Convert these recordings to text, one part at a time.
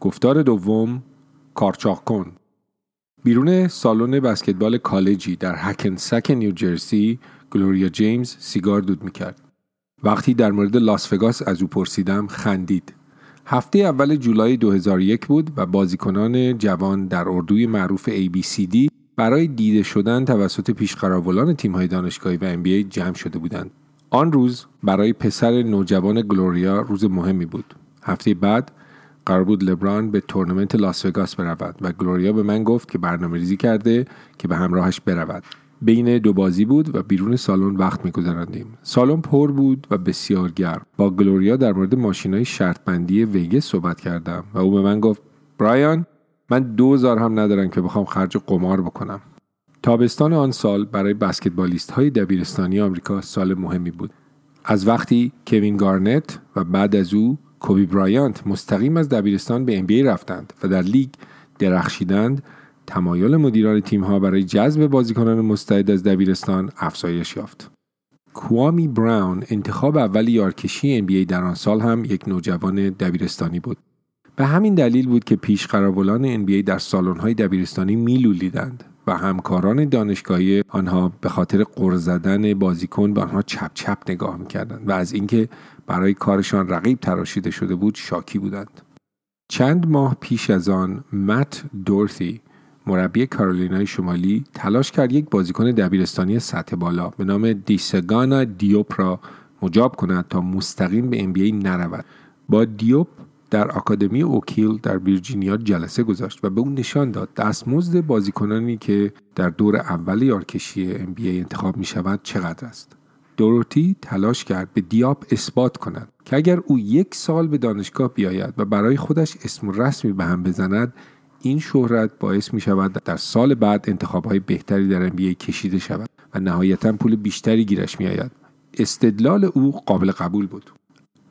گفتار دوم کارچاق کن بیرون سالن بسکتبال کالجی در هکن سک نیوجرسی گلوریا جیمز سیگار دود می‌کرد. وقتی در مورد لاس وگاس از او پرسیدم خندید. هفته اول جولای 2001 بود و بازیکنان جوان در اردوی معروف ABCD برای دیده شدن توسط پیشقراولان تیم‌های دانشگاهی و NBA جمع شده بودند. آن روز برای پسر نوجوان گلوریا روز مهمی بود. هفته بعد قرار بود لبران به تورنمنت لاس وگاس برود و گلوریا به من گفت که برنامه ریزی کرده که به همراهش برود. بین دو بازی بود و بیرون سالن وقت میگذراندیم. سالن پر بود و بسیار گرم. با گلوریا در مورد ماشینای شرط بندی ویگه صحبت کردم و او به من گفت برایان من دوزار هم ندارم که بخوام خرج قمار بکنم. تابستان آن سال برای بسکتبالیست های دبیرستانی آمریکا سال مهمی بود. از وقتی کوین گارنت و بعد از او کوبی برایانت مستقیم از دبیرستان به NBA رفتند و در لیگ درخشیدند تمایل مدیران تیمها برای جذب بازیکنان مستعد از دبیرستان افزایش یافت. کوامی براون انتخاب اول یارکشی NBA در آن سال هم یک نوجوان دبیرستانی بود. به همین دلیل بود که پیش قراولان NBA در سالن‌های دبیرستانی میلولیدند و همکاران دانشگاهی آنها به خاطر قر زدن بازیکن به آنها چپ چپ نگاه می‌کردند و از اینکه برای کارشان رقیب تراشیده شده بود شاکی بودند. چند ماه پیش از آن مت دورثی مربی کارولینای شمالی تلاش کرد یک بازیکن دبیرستانی سطح بالا به نام دیسگانا دیوپ را مجاب کند تا مستقیم به NBA نرود با دیوپ در آکادمی اوکیل در ویرجینیا جلسه گذاشت و به او نشان داد دستمزد بازیکنانی که در دور اول یارکشی NBA انتخاب می شود چقدر است. دوروتی تلاش کرد به دیاپ اثبات کند که اگر او یک سال به دانشگاه بیاید و برای خودش اسم رسمی به هم بزند این شهرت باعث می شود در سال بعد انتخاب های بهتری در NBA کشیده شود و نهایتا پول بیشتری گیرش می آید. استدلال او قابل قبول بود.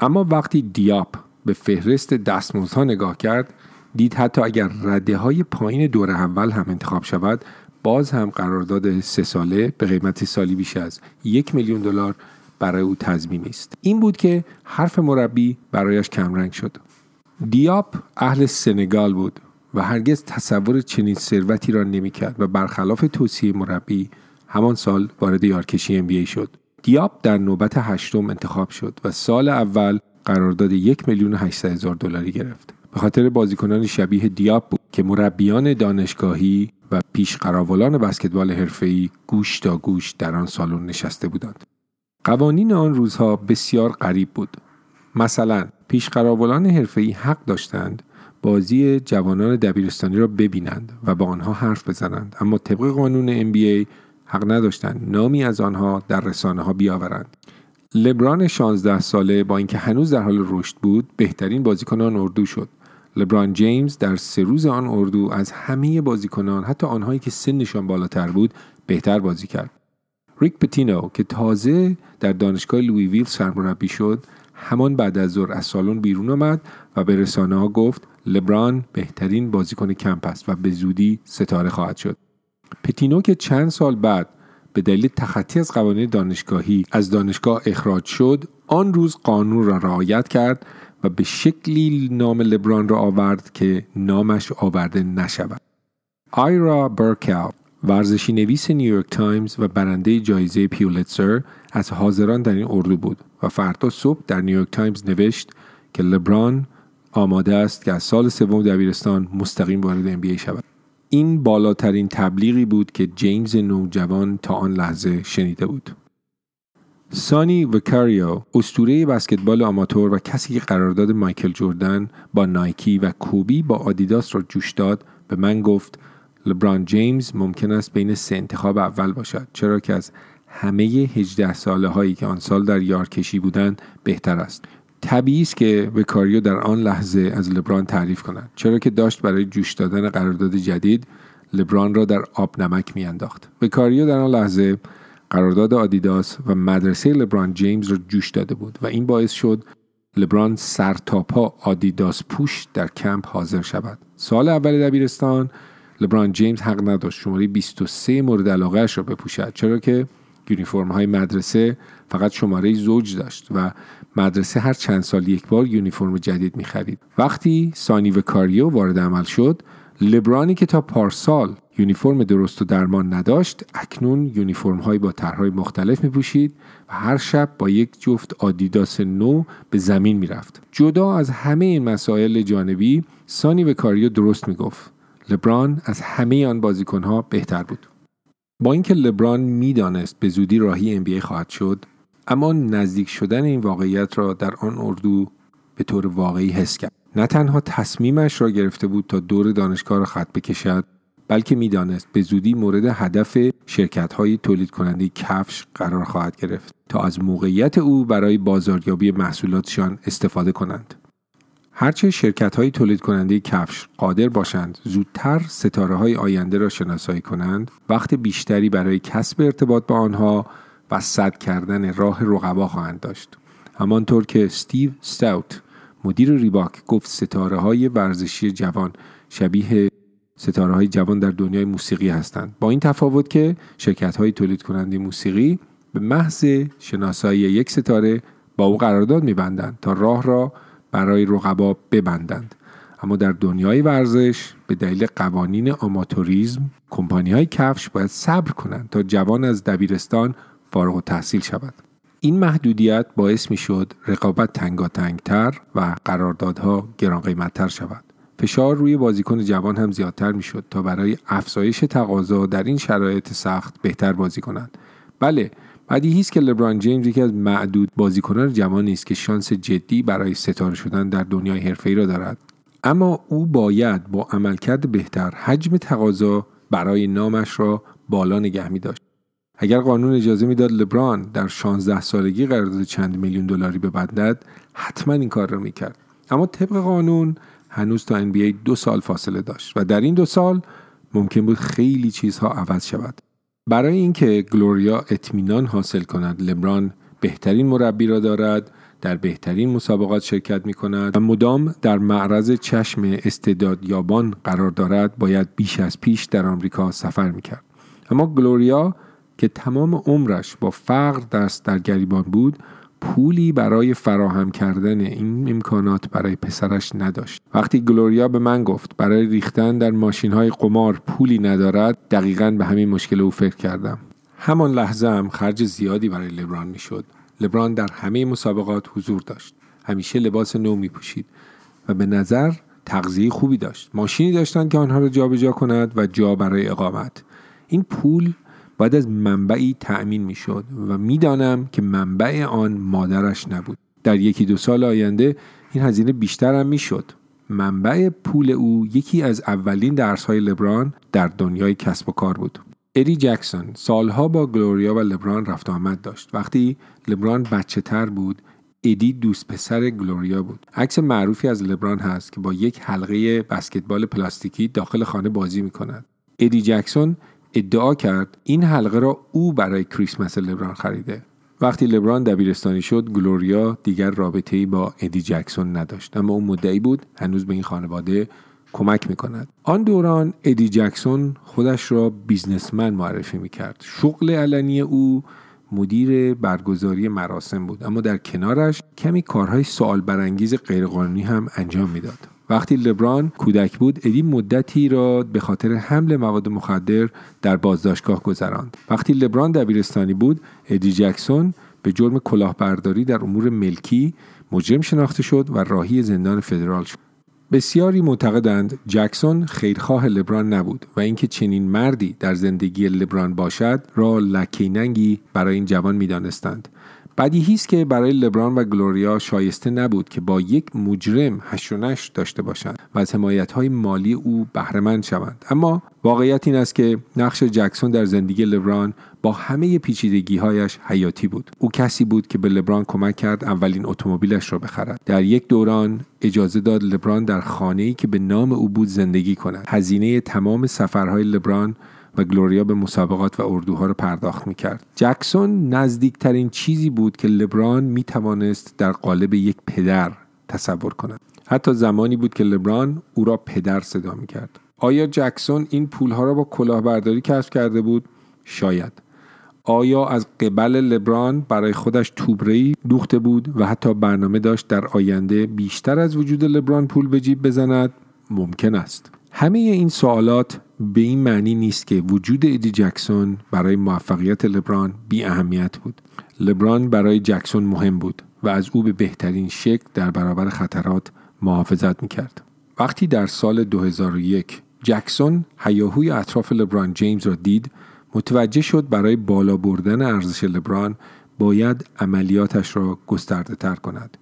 اما وقتی دیاپ به فهرست دستمزدها نگاه کرد دید حتی اگر رده های پایین دور اول هم انتخاب شود باز هم قرارداد سه ساله به قیمت سالی بیش از یک میلیون دلار برای او تضمینی است این بود که حرف مربی برایش کمرنگ شد دیاپ اهل سنگال بود و هرگز تصور چنین ثروتی را نمی‌کرد و برخلاف توصیه مربی همان سال وارد یارکشی ام شد. دیاب در نوبت هشتم انتخاب شد و سال اول قرارداد یک میلیون هزار دلاری گرفت. به خاطر بازیکنان شبیه دیاب بود که مربیان دانشگاهی و پیش قراولان بسکتبال حرفه‌ای گوش تا گوش در آن سالن نشسته بودند. قوانین آن روزها بسیار غریب بود. مثلا پیش قراولان حرفه‌ای حق داشتند بازی جوانان دبیرستانی را ببینند و با آنها حرف بزنند اما طبق قانون NBA حق نداشتند نامی از آنها در رسانه ها بیاورند لبران 16 ساله با اینکه هنوز در حال رشد بود بهترین بازیکن آن اردو شد لبران جیمز در سه روز آن اردو از همه بازیکنان حتی آنهایی که سنشان بالاتر بود بهتر بازی کرد ریک پتینو که تازه در دانشگاه لویویل سرمربی شد همان بعد از ظهر از سالن بیرون آمد و به رسانه ها گفت لبران بهترین بازیکن کمپ است و به زودی ستاره خواهد شد. پتینو که چند سال بعد به دلیل تخطی از قوانین دانشگاهی از دانشگاه اخراج شد آن روز قانون را رعایت کرد و به شکلی نام لبران را آورد که نامش آورده نشود. آیرا برکاو ورزشی نویس نیویورک تایمز و برنده جایزه پولیتزر از حاضران در این اردو بود و فردا صبح در نیویورک تایمز نوشت که لبران آماده است که از سال سوم دبیرستان مستقیم وارد NBA شود این بالاترین تبلیغی بود که جیمز نوجوان تا آن لحظه شنیده بود. سانی وکاریو اسطوره بسکتبال آماتور و کسی که قرارداد مایکل جوردن با نایکی و کوبی با آدیداس را جوش داد به من گفت لبران جیمز ممکن است بین سه انتخاب اول باشد چرا که از همه 18 ساله هایی که آن سال در یارکشی بودند بهتر است. طبیعی است که وکاریو در آن لحظه از لبران تعریف کند. چرا که داشت برای جوش دادن قرارداد جدید لبران را در آب نمک میانداخت. وکاریو در آن لحظه قرارداد آدیداس و مدرسه لبران جیمز را جوش داده بود و این باعث شد لبران سر تا پا آدیداس پوش در کمپ حاضر شود. سال اول دبیرستان لبران جیمز حق نداشت شماره 23 مورد علاقهش را بپوشد چرا که یونیفرم های مدرسه فقط شماره زوج داشت و مدرسه هر چند سال یک بار یونیفرم جدید می خرید. وقتی سانی و کاریو وارد عمل شد لبرانی که تا پارسال یونیفرم درست و درمان نداشت اکنون یونیفرم های با طرحهای مختلف می پوشید و هر شب با یک جفت آدیداس نو به زمین می رفت. جدا از همه این مسائل جانبی سانی و کاریو درست می گفت. لبران از همه آن بازیکنها بهتر بود. با اینکه لبران می‌دانست به زودی راهی NBA خواهد شد اما نزدیک شدن این واقعیت را در آن اردو به طور واقعی حس کرد نه تنها تصمیمش را گرفته بود تا دور دانشگاه را خط بکشد بلکه می‌دانست به زودی مورد هدف شرکت های تولید کننده کفش قرار خواهد گرفت تا از موقعیت او برای بازاریابی محصولاتشان استفاده کنند. هرچه شرکت های تولید کننده کفش قادر باشند زودتر ستاره های آینده را شناسایی کنند وقت بیشتری برای کسب ارتباط با آنها و صد کردن راه رقبا خواهند داشت. همانطور که استیو ستاوت مدیر ریباک گفت ستاره های ورزشی جوان شبیه ستاره های جوان در دنیای موسیقی هستند. با این تفاوت که شرکت های تولید کننده موسیقی به محض شناسایی یک ستاره با او قرارداد میبندند تا راه را برای رقبا ببندند. اما در دنیای ورزش به دلیل قوانین آماتوریزم کمپانی های کفش باید صبر کنند تا جوان از دبیرستان فارغ و تحصیل شود. این محدودیت باعث می شد رقابت تنگاتنگتر و قراردادها گران قیمتتر شود. فشار روی بازیکن جوان هم زیادتر می شد تا برای افزایش تقاضا در این شرایط سخت بهتر بازی کنند. بله بدیهی است که لبران جیمز یکی از معدود بازیکنان جوانی است که شانس جدی برای ستاره شدن در دنیای حرفه‌ای را دارد. اما او باید با عملکرد بهتر حجم تقاضا برای نامش را بالا نگه می داشت. اگر قانون اجازه می‌داد لبران در 16 سالگی قرارداد چند میلیون دلاری ببندد حتما این کار را می‌کرد. اما طبق قانون هنوز تا NBA دو سال فاصله داشت و در این دو سال ممکن بود خیلی چیزها عوض شود. برای اینکه گلوریا اطمینان حاصل کند لبران بهترین مربی را دارد در بهترین مسابقات شرکت می کند و مدام در معرض چشم استعداد یابان قرار دارد باید بیش از پیش در آمریکا سفر می کرد. اما گلوریا که تمام عمرش با فقر دست در گریبان بود پولی برای فراهم کردن این امکانات برای پسرش نداشت. وقتی گلوریا به من گفت برای ریختن در ماشین های قمار پولی ندارد دقیقا به همین مشکل او فکر کردم. همان لحظه هم خرج زیادی برای لبران می‌شد. لبران در همه مسابقات حضور داشت. همیشه لباس نو می پوشید و به نظر تغذیه خوبی داشت. ماشینی داشتند که آنها را جابجا کند و جا برای اقامت. این پول باید از منبعی تأمین می شد و می‌دانم که منبع آن مادرش نبود. در یکی دو سال آینده این هزینه بیشتر هم می شد منبع پول او یکی از اولین درس های لبران در دنیای کسب و کار بود. ادی جکسون سالها با گلوریا و لبران رفت آمد داشت. وقتی لبران بچه تر بود ادی دوست پسر گلوریا بود. عکس معروفی از لبران هست که با یک حلقه بسکتبال پلاستیکی داخل خانه بازی می کند ادی جکسون ادعا کرد این حلقه را او برای کریسمس لبران خریده وقتی لبران دبیرستانی شد گلوریا دیگر رابطه ای با ادی جکسون نداشت اما اون مدعی بود هنوز به این خانواده کمک می کند. آن دوران ادی جکسون خودش را بیزنسمن معرفی می کرد. شغل علنی او مدیر برگزاری مراسم بود اما در کنارش کمی کارهای سوال برانگیز غیرقانونی هم انجام می‌داد. وقتی لبران کودک بود ادی مدتی را به خاطر حمل مواد مخدر در بازداشتگاه گذراند. وقتی لبران دبیرستانی بود ادی جکسون به جرم کلاهبرداری در امور ملکی مجرم شناخته شد و راهی زندان فدرال شد. بسیاری معتقدند جکسون خیرخواه لبران نبود و اینکه چنین مردی در زندگی لبران باشد را لکیننگی برای این جوان می‌دانستند. بدیهی است که برای لبران و گلوریا شایسته نبود که با یک مجرم هشونش داشته باشند و از حمایت های مالی او بهرهمند شوند. اما واقعیت این است که نقش جکسون در زندگی لبران با همه پیچیدگی هایش حیاتی بود. او کسی بود که به لبران کمک کرد اولین اتومبیلش را بخرد. در یک دوران اجازه داد لبران در خانه‌ای که به نام او بود زندگی کند. هزینه تمام سفرهای لبران و گلوریا به مسابقات و اردوها را پرداخت می‌کرد جکسون نزدیکترین چیزی بود که لبران می توانست در قالب یک پدر تصور کند حتی زمانی بود که لبران او را پدر صدا می کرد. آیا جکسون این پولها را با کلاهبرداری کسب کرده بود؟ شاید. آیا از قبل لبران برای خودش توبری دوخته بود و حتی برنامه داشت در آینده بیشتر از وجود لبران پول به جیب بزند ممکن است همه این سوالات به این معنی نیست که وجود ایدی جکسون برای موفقیت لبران بی اهمیت بود. لبران برای جکسون مهم بود و از او به بهترین شکل در برابر خطرات محافظت می‌کرد. وقتی در سال 2001 جکسون هیاهوی اطراف لبران جیمز را دید متوجه شد برای بالا بردن ارزش لبران باید عملیاتش را گسترده تر کند.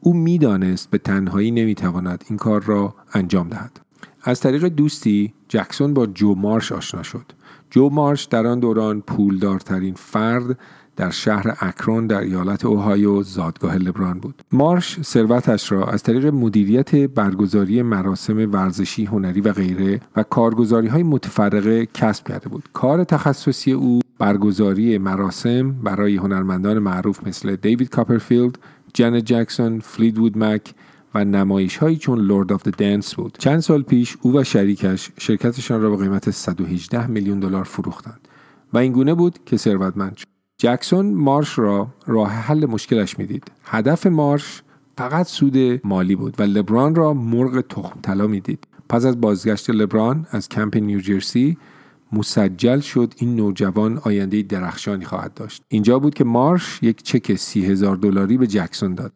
او می‌دانست به تنهایی نمی‌تواند این کار را انجام دهد. از طریق دوستی جکسون با جو مارش آشنا شد جو مارش در آن دوران پولدارترین فرد در شهر اکرون در ایالت اوهایو زادگاه لبران بود. مارش ثروتش را از طریق مدیریت برگزاری مراسم ورزشی، هنری و غیره و کارگزاری های متفرقه کسب کرده بود. کار تخصصی او برگزاری مراسم برای هنرمندان معروف مثل دیوید کاپرفیلد، جنت جکسون، فلیتوود مک و نمایش هایی چون Lord of the Dance بود. چند سال پیش او و شریکش شرکتشان را به قیمت 118 میلیون دلار فروختند و اینگونه بود که ثروتمند شد. جکسون مارش را راه حل مشکلش می‌دید. هدف مارش فقط سود مالی بود و لبران را مرغ تخم طلا می‌دید. پس از بازگشت لبران از کمپ نیوجرسی مسجل شد این نوجوان آینده درخشانی خواهد داشت. اینجا بود که مارش یک چک سی هزار دلاری به جکسون داد.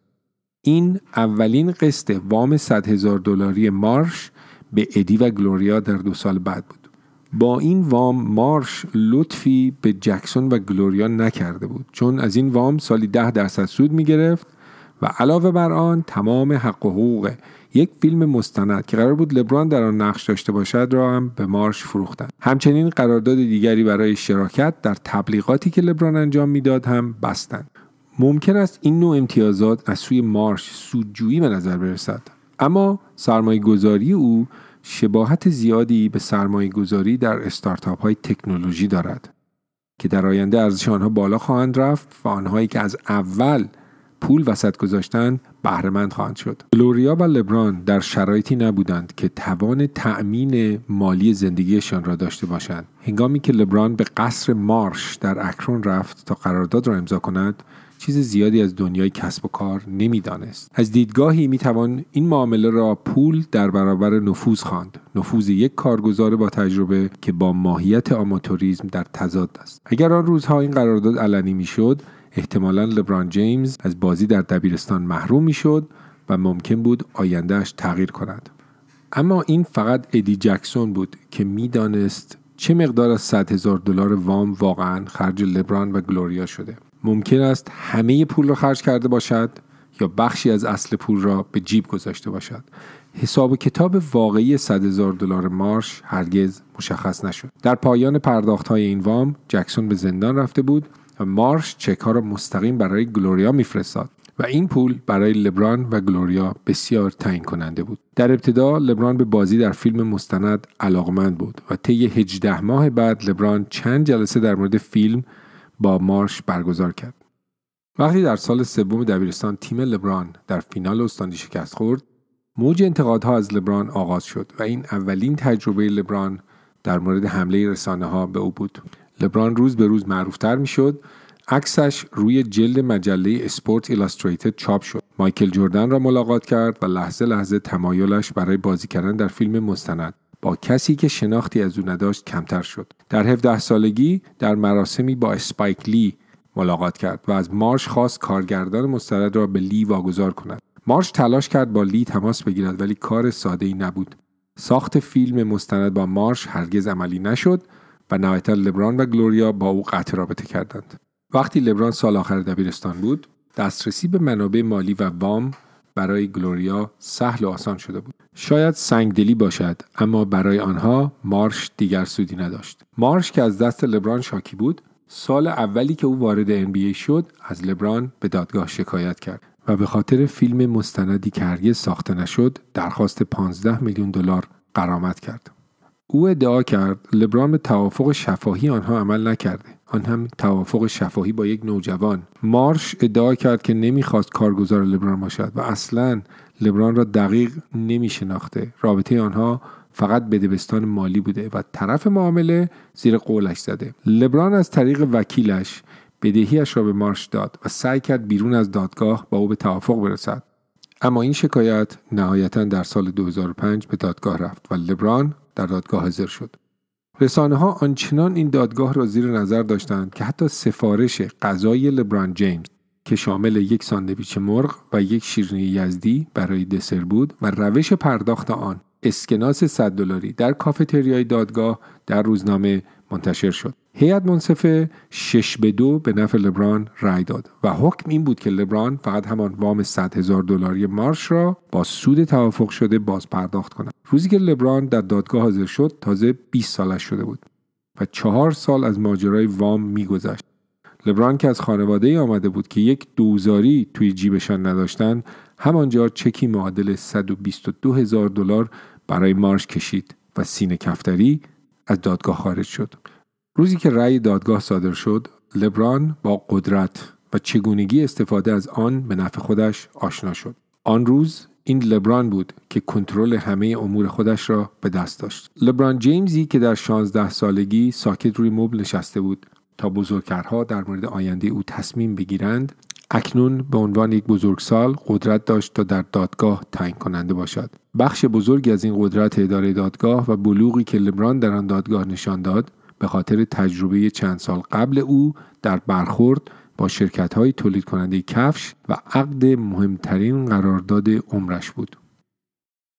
این اولین قسط وام 100 هزار دلاری مارش به ادی و گلوریا در دو سال بعد بود. با این وام مارش لطفی به جکسون و گلوریا نکرده بود چون از این وام سالی ده درصد سود می گرفت و علاوه بر آن تمام حق و حقوق. یک فیلم مستند که قرار بود لبران در آن نقش داشته باشد را هم به مارش فروختند. همچنین قرارداد دیگری برای شراکت در تبلیغاتی که لبران انجام می‌داد هم بستند. ممکن است این نوع امتیازات از سوی مارش سودجویی به نظر برسد. اما سرمایه گذاری او شباهت زیادی به سرمایه گذاری در استارتاپ های تکنولوژی دارد که در آینده ارزش آنها بالا خواهند رفت و آنهایی که از اول پول وسط گذاشتن بهرهمند خواهند شد. گلوریا و لبران در شرایطی نبودند که توان تأمین مالی زندگیشان را داشته باشند. هنگامی که لبران به قصر مارش در اکرون رفت تا قرارداد را امضا کند، چیز زیادی از دنیای کسب و کار نمی‌دانست از دیدگاهی می‌توان این معامله را پول در برابر نفوذ خواند نفوذ یک کارگزار با تجربه که با ماهیت آماتوریزم در تضاد است اگر آن روزها این قرارداد علنی می‌شد احتمالا لبران جیمز از بازی در دبیرستان محروم می‌شد و ممکن بود آیندهش تغییر کند. اما این فقط ادی جکسون بود که می‌دانست چه مقدار از 100 هزار دلار وام واقعا خرج لبران و گلوریا شده. ممکن است همه پول را خرج کرده باشد یا بخشی از اصل پول را به جیب گذاشته باشد. حساب و کتاب واقعی 100 هزار دلار مارش هرگز مشخص نشد. در پایان پرداخت های این وام جکسون به زندان رفته بود مارش چک ها را مستقیم برای گلوریا میفرستاد و این پول برای لبران و گلوریا بسیار تعیین کننده بود در ابتدا لبران به بازی در فیلم مستند علاقمند بود و طی 18 ماه بعد لبران چند جلسه در مورد فیلم با مادرش برگزار کرد. وقتی در سال سوم دبیرستان تیم لبران در فینال استانی شکست خورد، موج انتقادها از لبران آغاز شد و این اولین تجربه لبران در مورد حمله رسانه ها به او بود. لبران روز به روز معروفتر می شد. عکسش روی جلد مجله Sports Illustrated چاپ شد. مایکل جردن را ملاقات کرد و لحظه لحظه تمایلش برای بازی کردن در فیلم مستند. با کسی که شناختی از او نداشت کمتر شد. در 17 سالگی در مراسمی با اسپایک لی ملاقات کرد و از مارش خواست کارگردان مستند را به لی واگذار کند. مارش تلاش کرد با لی تماس بگیرد ولی کار ساده ای نبود. ساخت فیلم مستند با مارش هرگز عملی نشد. و نهایتا لبران و گلوریا با او قطع رابطه کردند. وقتی لبران سال آخر دبیرستان بود دسترسی به منابع مالی و وام برای گلوریا سهل و آسان شده بود. شاید سنگدلی باشد اما برای آنها مارش دیگر سودی نداشت. مارش که از دست لبران شاکی بود سال اولی که او وارد NBA شد از لبران به دادگاه شکایت کرد و به خاطر فیلم مستندی که هرگز ساخته نشد درخواست 15 میلیون دلار قرامت کرد. او ادعا کرد لبران به توافق شفاهی آنها عمل نکرده. آن هم توافق شفاهی با یک نوجوان. مارش ادعا کرد که نمی‌خواست کارگزار لبران باشد و اصلا لبران را دقیق نمی شناخته رابطه آنها فقط بدبستان مالی بوده و طرف معامله زیر قولش زده. لبران از طریق وکیلش بدهیش را به مارش داد و سعی کرد بیرون از دادگاه با او به توافق برسد. اما این شکایت نهایتا در سال 2005 به دادگاه رفت و لبران در دادگاه حاضر شد. رسانه ها آنچنان این دادگاه را زیر نظر داشتند که حتی سفارش غذای لبران جیمز که شامل یک ساندویچ مرغ و یک شیرینی یزدی برای دسر بود و روش پرداخت آن اسکناس 100 دلاری در کافتریای دادگاه در روزنامه منتشر شد. هیئت منصفه 6 به دو به نفع لبران رأی داد و حکم این بود که لبران فقط همان وام 100 هزار دلاری مارش را با سود توافق شده باز پرداخت کند. روزی که لبران در دادگاه حاضر شد تازه 20 سالش شده بود و چهار سال از ماجرای وام میگذشت. لبران که از خانواده ای آمده بود که یک دوزاری توی جیبشان نداشتن همانجا چکی معادل 122 هزار دلار برای مارش کشید و سینه کفتری از دادگاه خارج شد. روزی که رأی دادگاه صادر شد، لبران با قدرت و چگونگی استفاده از آن به نفع خودش آشنا شد. آن روز این لبران بود که کنترل همه امور خودش را به دست داشت. لبران جیمزی که در 16 سالگی ساکت روی مبل نشسته بود تا بزرگترها در مورد آینده او تصمیم بگیرند اکنون به عنوان یک بزرگسال قدرت داشت تا در دادگاه تعیین کننده باشد بخش بزرگی از این قدرت اداره دادگاه و بلوغی که لبران در آن دادگاه نشان داد به خاطر تجربه چند سال قبل او در برخورد با شرکت های تولید کننده کفش و عقد مهمترین قرارداد عمرش بود.